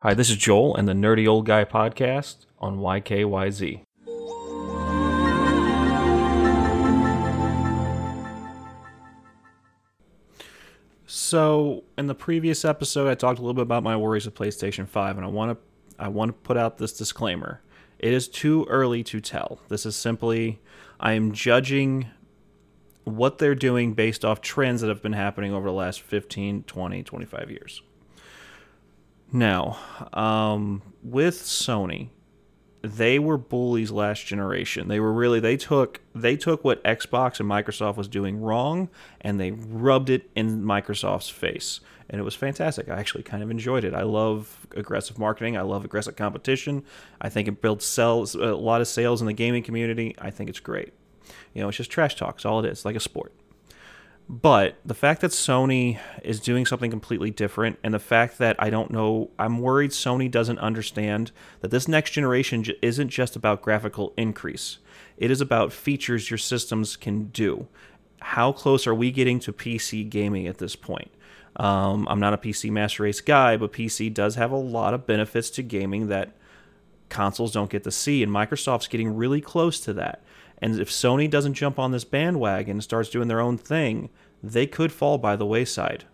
Hi, this is Joel and the Nerdy Old Guy podcast on YKYZ. So, in the previous episode, I talked a little bit about my worries with PlayStation 5, and I want to I want to put out this disclaimer. It is too early to tell. This is simply I am judging what they're doing based off trends that have been happening over the last 15, 20, 25 years. Now, um, with Sony, they were bullies last generation. They were really they took they took what Xbox and Microsoft was doing wrong and they rubbed it in Microsoft's face. And it was fantastic. I actually kind of enjoyed it. I love aggressive marketing. I love aggressive competition. I think it builds sales a lot of sales in the gaming community. I think it's great. You know, it's just trash talk. It's all it is, like a sport. But the fact that Sony is doing something completely different, and the fact that I don't know, I'm worried Sony doesn't understand that this next generation isn't just about graphical increase. It is about features your systems can do. How close are we getting to PC gaming at this point? Um, I'm not a PC master race guy, but PC does have a lot of benefits to gaming that consoles don't get to see, and Microsoft's getting really close to that. And if Sony doesn't jump on this bandwagon and starts doing their own thing, they could fall by the wayside.